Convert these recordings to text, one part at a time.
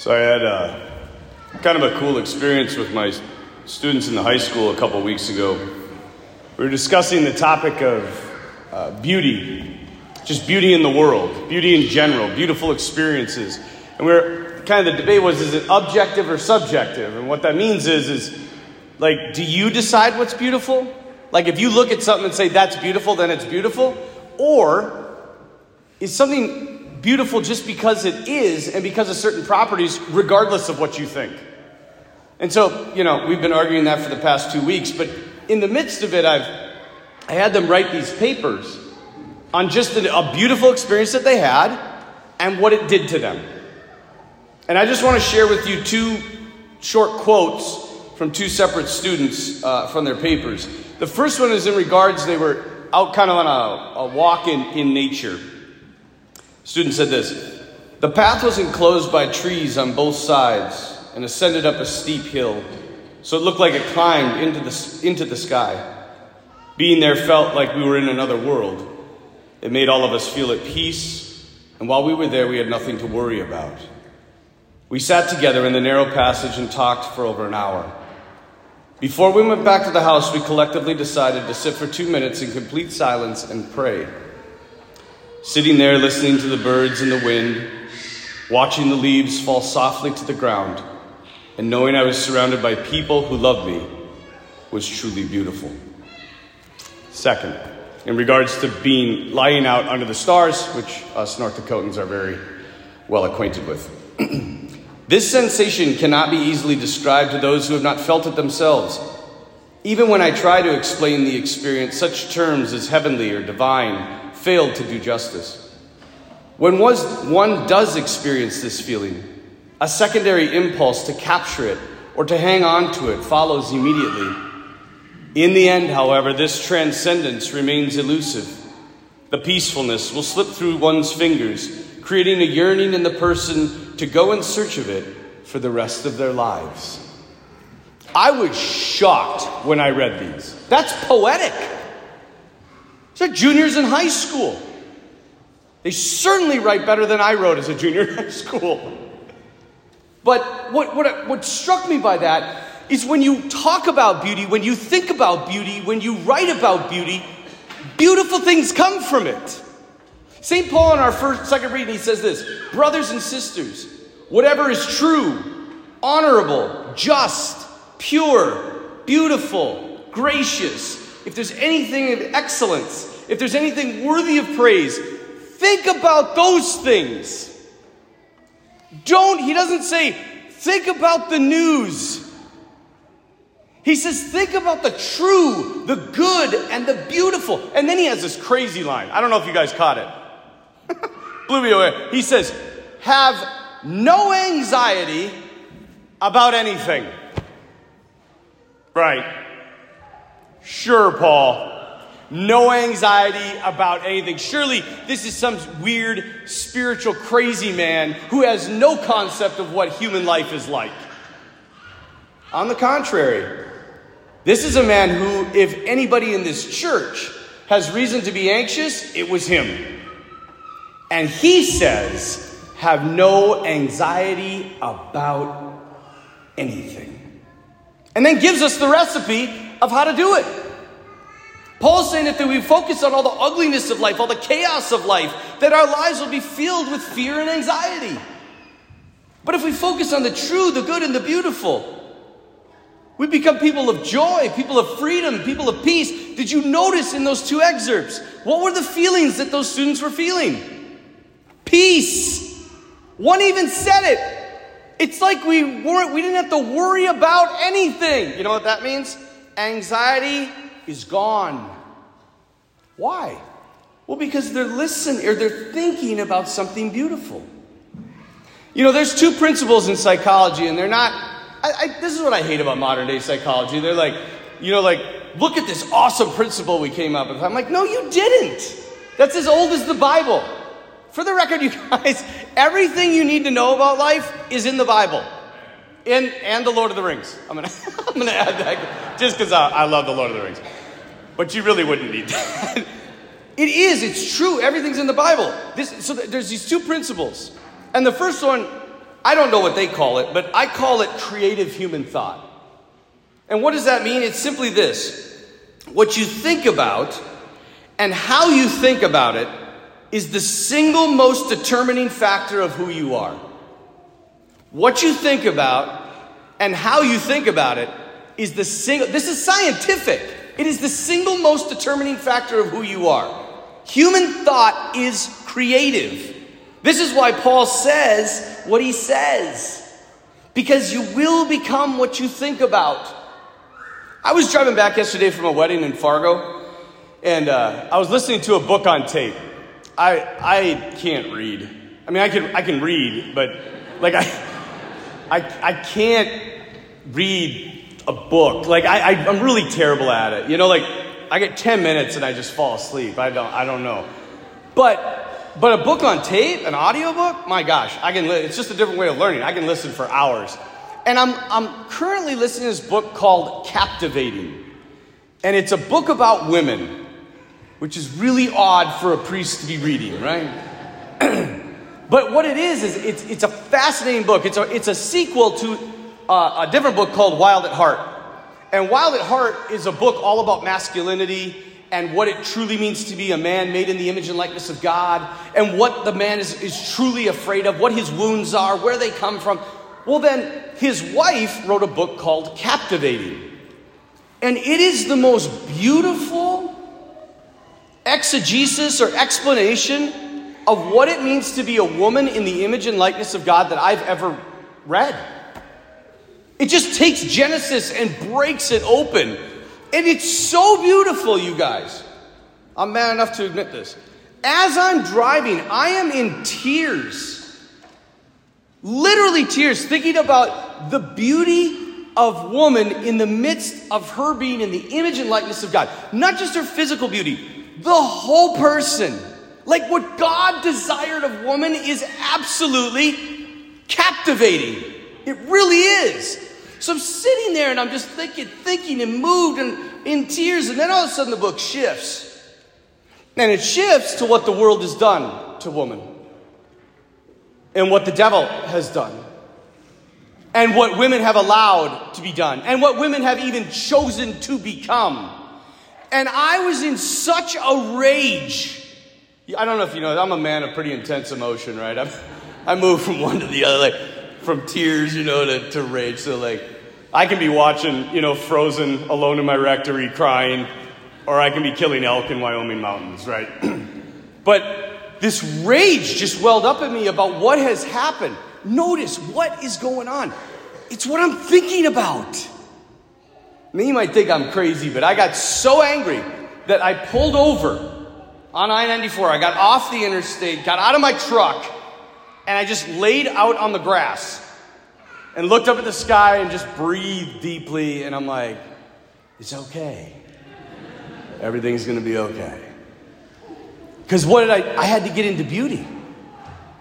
So I had a, kind of a cool experience with my students in the high school a couple weeks ago. We were discussing the topic of uh, beauty, just beauty in the world, beauty in general, beautiful experiences. And we are kind of the debate was is it objective or subjective? And what that means is is like do you decide what's beautiful? Like if you look at something and say that's beautiful, then it's beautiful, or is something beautiful just because it is and because of certain properties, regardless of what you think. And so, you know, we've been arguing that for the past two weeks, but in the midst of it, I've I had them write these papers on just a, beautiful experience that they had and what it did to them. And I just want to share with you two short quotes from two separate students uh, from their papers. The first one is in regards, they were out kind of on a, a walk in, in nature. Student said this The path was enclosed by trees on both sides and ascended up a steep hill, so it looked like it climbed into the, into the sky. Being there felt like we were in another world. It made all of us feel at peace, and while we were there, we had nothing to worry about. We sat together in the narrow passage and talked for over an hour. Before we went back to the house, we collectively decided to sit for two minutes in complete silence and pray. Sitting there listening to the birds and the wind, watching the leaves fall softly to the ground, and knowing I was surrounded by people who loved me was truly beautiful. Second, in regards to being lying out under the stars, which us North Dakotans are very well acquainted with. this sensation cannot be easily described to those who have not felt it themselves. Even when I try to explain the experience, such terms as heavenly or divine failed to do justice. When one does experience this feeling, a secondary impulse to capture it or to hang on to it follows immediately. In the end, however, this transcendence remains elusive. The peacefulness will slip through one's fingers, creating a yearning in the person to go in search of it for the rest of their lives. I was shocked when I read these. That's poetic. These are juniors in high school. They certainly write better than I wrote as a junior in high school. But what, what, what struck me by that is when you talk about beauty, when you think about beauty, when you write about beauty, beautiful things come from it. St. Paul in our first, second reading, he says this Brothers and sisters, whatever is true, honorable, just, pure, beautiful, gracious, if there's anything of excellence, if there's anything worthy of praise, think about those things. Don't, he doesn't say, think about the news. He says, think about the true, the good, and the beautiful. And then he has this crazy line. I don't know if you guys caught it. Blew me away. He says, have no anxiety about anything. Right. Sure, Paul no anxiety about anything. Surely this is some weird spiritual crazy man who has no concept of what human life is like. On the contrary, this is a man who, if anybody in this church has reason to be anxious, it was him. And he says, have no anxiety about anything. And then gives us the recipe of how to do it. Paul's saying that if we focus on all the ugliness of life, all the chaos of life, that our lives will be filled with fear and anxiety. But if we focus on the true, the good, and the beautiful, we become people of joy, people of freedom, people of peace. Did you notice in those two excerpts? What were the feelings that those students were feeling? Peace. One even said it. It's like we weren't, we didn't have to worry about anything. You know what that means? Anxiety is gone. Why? Well, because they're listening or they're thinking about something beautiful. You know, there's two principles in psychology, and they're not. I, I, this is what I hate about modern day psychology. They're like, you know, like, look at this awesome principle we came up with. I'm like, no, you didn't. That's as old as the Bible. For the record, you guys, everything you need to know about life is in the Bible. In, and the Lord of the Rings. I'm gonna, I'm gonna add that just because I, I love the Lord of the Rings. But you really wouldn't need that. it is, it's true. Everything's in the Bible. This, so there's these two principles. And the first one I don't know what they call it, but I call it creative human thought. And what does that mean? It's simply this what you think about and how you think about it is the single most determining factor of who you are. What you think about and how you think about it is the single, this is scientific. It is the single most determining factor of who you are. Human thought is creative. This is why Paul says what he says. Because you will become what you think about. I was driving back yesterday from a wedding in Fargo, and uh, I was listening to a book on tape. I, I can't read. I mean, I can, I can read, but like I, I, I can't read a book. Like I, I, I'm really terrible at it. You know, like I get 10 minutes and I just fall asleep. I don't, I don't know. But, but a book on tape, an audiobook, my gosh, I can, it's just a different way of learning. I can listen for hours. And I'm, I'm currently listening to this book called Captivating. And it's a book about women, which is really odd for a priest to be reading, right? but what it is, is it's, it's a fascinating book. It's a, it's a sequel to uh, a different book called Wild at Heart. And Wild at Heart is a book all about masculinity and what it truly means to be a man made in the image and likeness of God, and what the man is, is truly afraid of, what his wounds are, where they come from. Well, then, his wife wrote a book called Captivating. And it is the most beautiful exegesis or explanation of what it means to be a woman in the image and likeness of God that I've ever read. It just takes Genesis and breaks it open. And it's so beautiful, you guys. I'm man enough to admit this. As I'm driving, I am in tears Literally tears, thinking about the beauty of woman in the midst of her being in the image and likeness of God. Not just her physical beauty, the whole person. Like what God desired of woman is absolutely captivating. It really is. So I'm sitting there and I'm just thinking, thinking and moved and in tears, and then all of a sudden the book shifts. And it shifts to what the world has done to woman and what the devil has done, and what women have allowed to be done, and what women have even chosen to become. And I was in such a rage. I don't know if you know, I'm a man of pretty intense emotion, right? I'm, I move from one to the other, like from tears, you know, to, to rage. So, like, I can be watching, you know, Frozen alone in my rectory crying, or I can be killing elk in Wyoming mountains, right? but this rage just welled up in me about what has happened. Notice what is going on. It's what I'm thinking about. Now, you might think I'm crazy, but I got so angry that I pulled over on I 94. I got off the interstate, got out of my truck, and I just laid out on the grass and looked up at the sky and just breathed deeply. And I'm like, it's okay. Everything's going to be okay. Because what did I? I had to get into beauty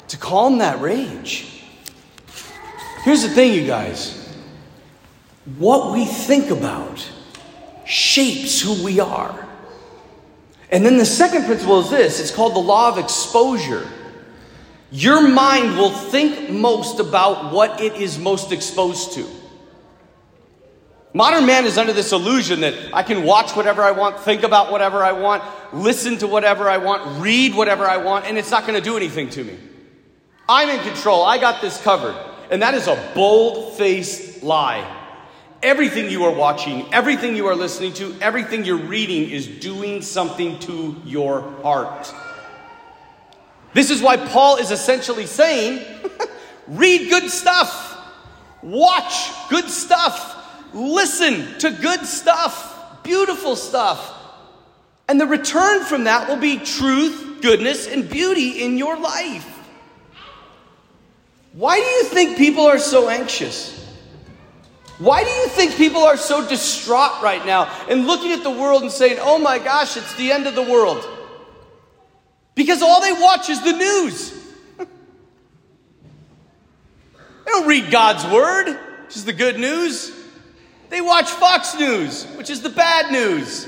to calm that rage. Here's the thing, you guys what we think about shapes who we are. And then the second principle is this it's called the law of exposure. Your mind will think most about what it is most exposed to. Modern man is under this illusion that I can watch whatever I want, think about whatever I want, listen to whatever I want, read whatever I want, and it's not going to do anything to me. I'm in control. I got this covered. And that is a bold faced lie. Everything you are watching, everything you are listening to, everything you're reading is doing something to your heart. This is why Paul is essentially saying read good stuff, watch good stuff, listen to good stuff, beautiful stuff. And the return from that will be truth, goodness, and beauty in your life. Why do you think people are so anxious? Why do you think people are so distraught right now and looking at the world and saying, oh my gosh, it's the end of the world? Because all they watch is the news. they don't read God's word, which is the good news. They watch Fox News, which is the bad news.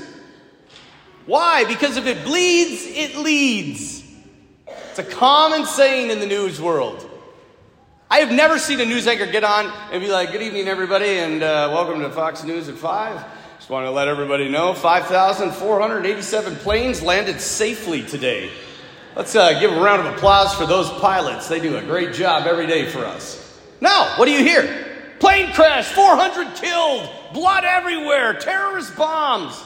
Why? Because if it bleeds, it leads. It's a common saying in the news world. I have never seen a news anchor get on and be like, Good evening, everybody, and uh, welcome to Fox News at 5. Just want to let everybody know 5,487 planes landed safely today. Let's uh, give a round of applause for those pilots. They do a great job every day for us. Now, what do you hear? Plane crash, 400 killed, blood everywhere, terrorist bombs.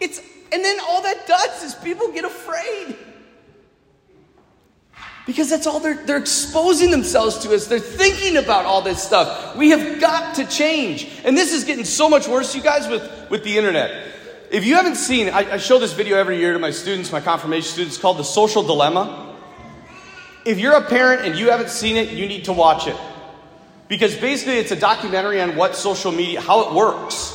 It's and then all that does is people get afraid. Because that's all they're, they're exposing themselves to us. They're thinking about all this stuff. We have got to change. And this is getting so much worse, you guys, with, with the internet. If you haven't seen, I, I show this video every year to my students, my confirmation students, called The Social Dilemma. If you're a parent and you haven't seen it, you need to watch it. Because basically, it's a documentary on what social media, how it works.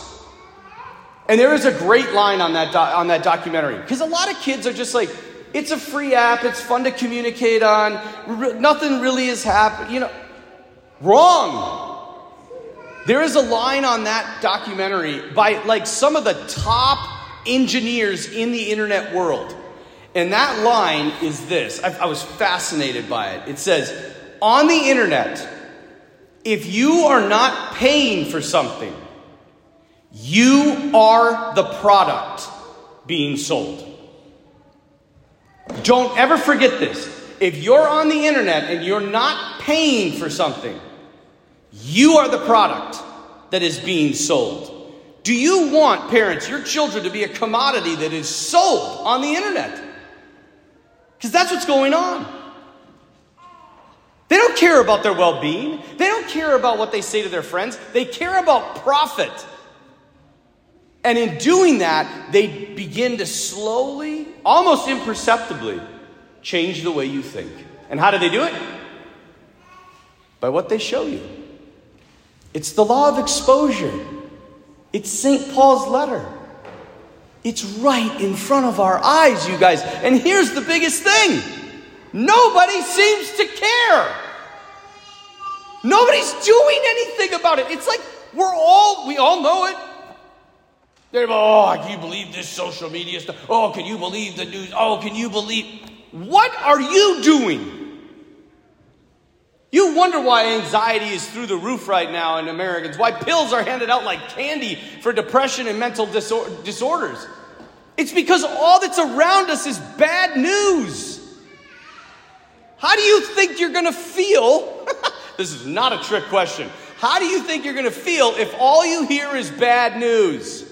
And there is a great line on that, do- on that documentary. Because a lot of kids are just like, it's a free app, it's fun to communicate on, Re- nothing really is happening. You know, wrong. There is a line on that documentary by like some of the top engineers in the internet world. And that line is this I, I was fascinated by it. It says, On the internet, if you are not paying for something, you are the product being sold. Don't ever forget this. If you're on the internet and you're not paying for something, you are the product that is being sold. Do you want, parents, your children to be a commodity that is sold on the internet? Because that's what's going on. They don't care about their well being, they don't care about what they say to their friends, they care about profit. And in doing that, they begin to slowly, almost imperceptibly, change the way you think. And how do they do it? By what they show you. It's the law of exposure. It's St. Paul's letter. It's right in front of our eyes, you guys. And here's the biggest thing nobody seems to care. Nobody's doing anything about it. It's like we're all, we all know it. They're oh, can you believe this social media stuff? Oh, can you believe the news? Oh, can you believe? What are you doing? You wonder why anxiety is through the roof right now in Americans, why pills are handed out like candy for depression and mental disor- disorders. It's because all that's around us is bad news. How do you think you're going to feel? this is not a trick question. How do you think you're going to feel if all you hear is bad news?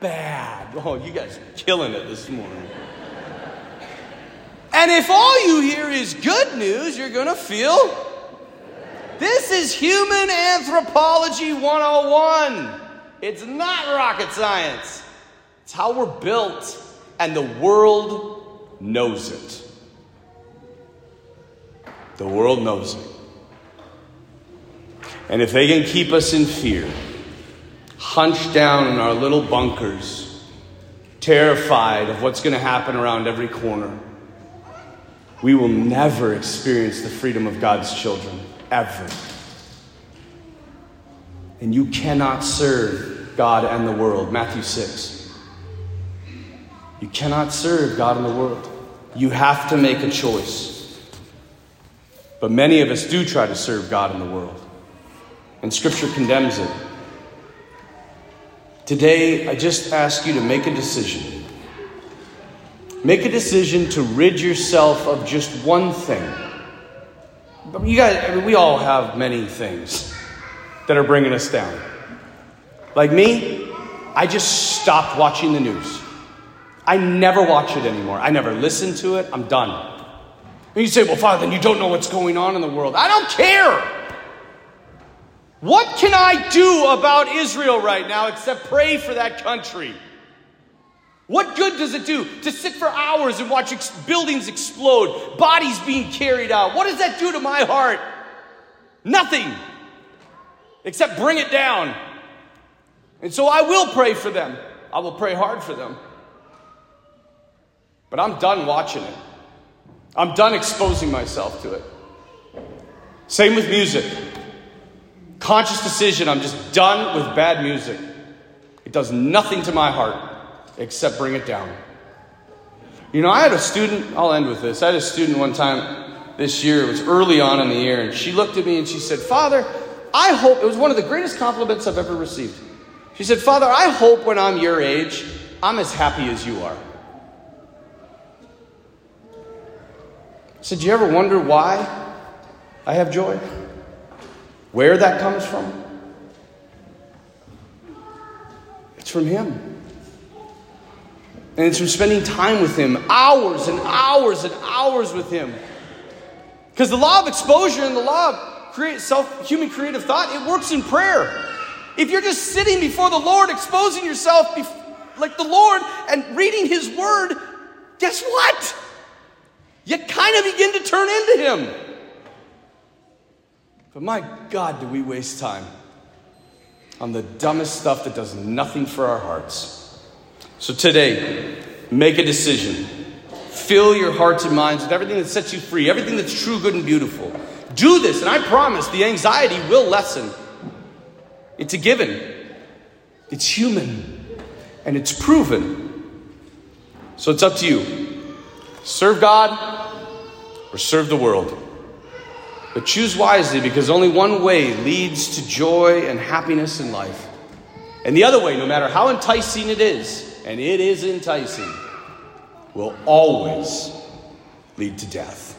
Bad. Oh, you guys are killing it this morning. And if all you hear is good news, you're going to feel. This is human anthropology 101. It's not rocket science, it's how we're built, and the world knows it. The world knows it. And if they can keep us in fear, hunched down in our little bunkers, terrified of what's going to happen around every corner, we will never experience the freedom of God's children, ever. And you cannot serve God and the world. Matthew 6. You cannot serve God and the world. You have to make a choice. But many of us do try to serve God and the world. And Scripture condemns it. Today, I just ask you to make a decision. Make a decision to rid yourself of just one thing. You guys, I mean, we all have many things that are bringing us down. Like me, I just stopped watching the news. I never watch it anymore. I never listen to it. I'm done. And you say, well, Father, then you don't know what's going on in the world. I don't care. What can I do about Israel right now except pray for that country? What good does it do to sit for hours and watch ex- buildings explode, bodies being carried out? What does that do to my heart? Nothing, except bring it down. And so I will pray for them. I will pray hard for them. But I'm done watching it. I'm done exposing myself to it. Same with music. Conscious decision, I'm just done with bad music. It does nothing to my heart except bring it down. You know, I had a student, I'll end with this. I had a student one time this year. It was early on in the year. And she looked at me and she said, Father, I hope, it was one of the greatest compliments I've ever received. She said, Father, I hope when I'm your age, I'm as happy as you are. I said, Do you ever wonder why I have joy? Where that comes from? It's from Him. And it's from spending time with Him, hours and hours and hours with Him. Because the law of exposure and the law of create, self, human creative thought, it works in prayer. If you're just sitting before the Lord, exposing yourself bef- like the Lord and reading His Word, guess what? You kind of begin to turn into Him. But my God, do we waste time on the dumbest stuff that does nothing for our hearts. So today, make a decision. Fill your hearts and minds with everything that sets you free, everything that's true, good, and beautiful. Do this, and I promise the anxiety will lessen. It's a given, it's human, and it's proven. So it's up to you. Serve God or serve the world. But choose wisely because only one way leads to joy and happiness in life. And the other way, no matter how enticing it is, and it is enticing, will always lead to death.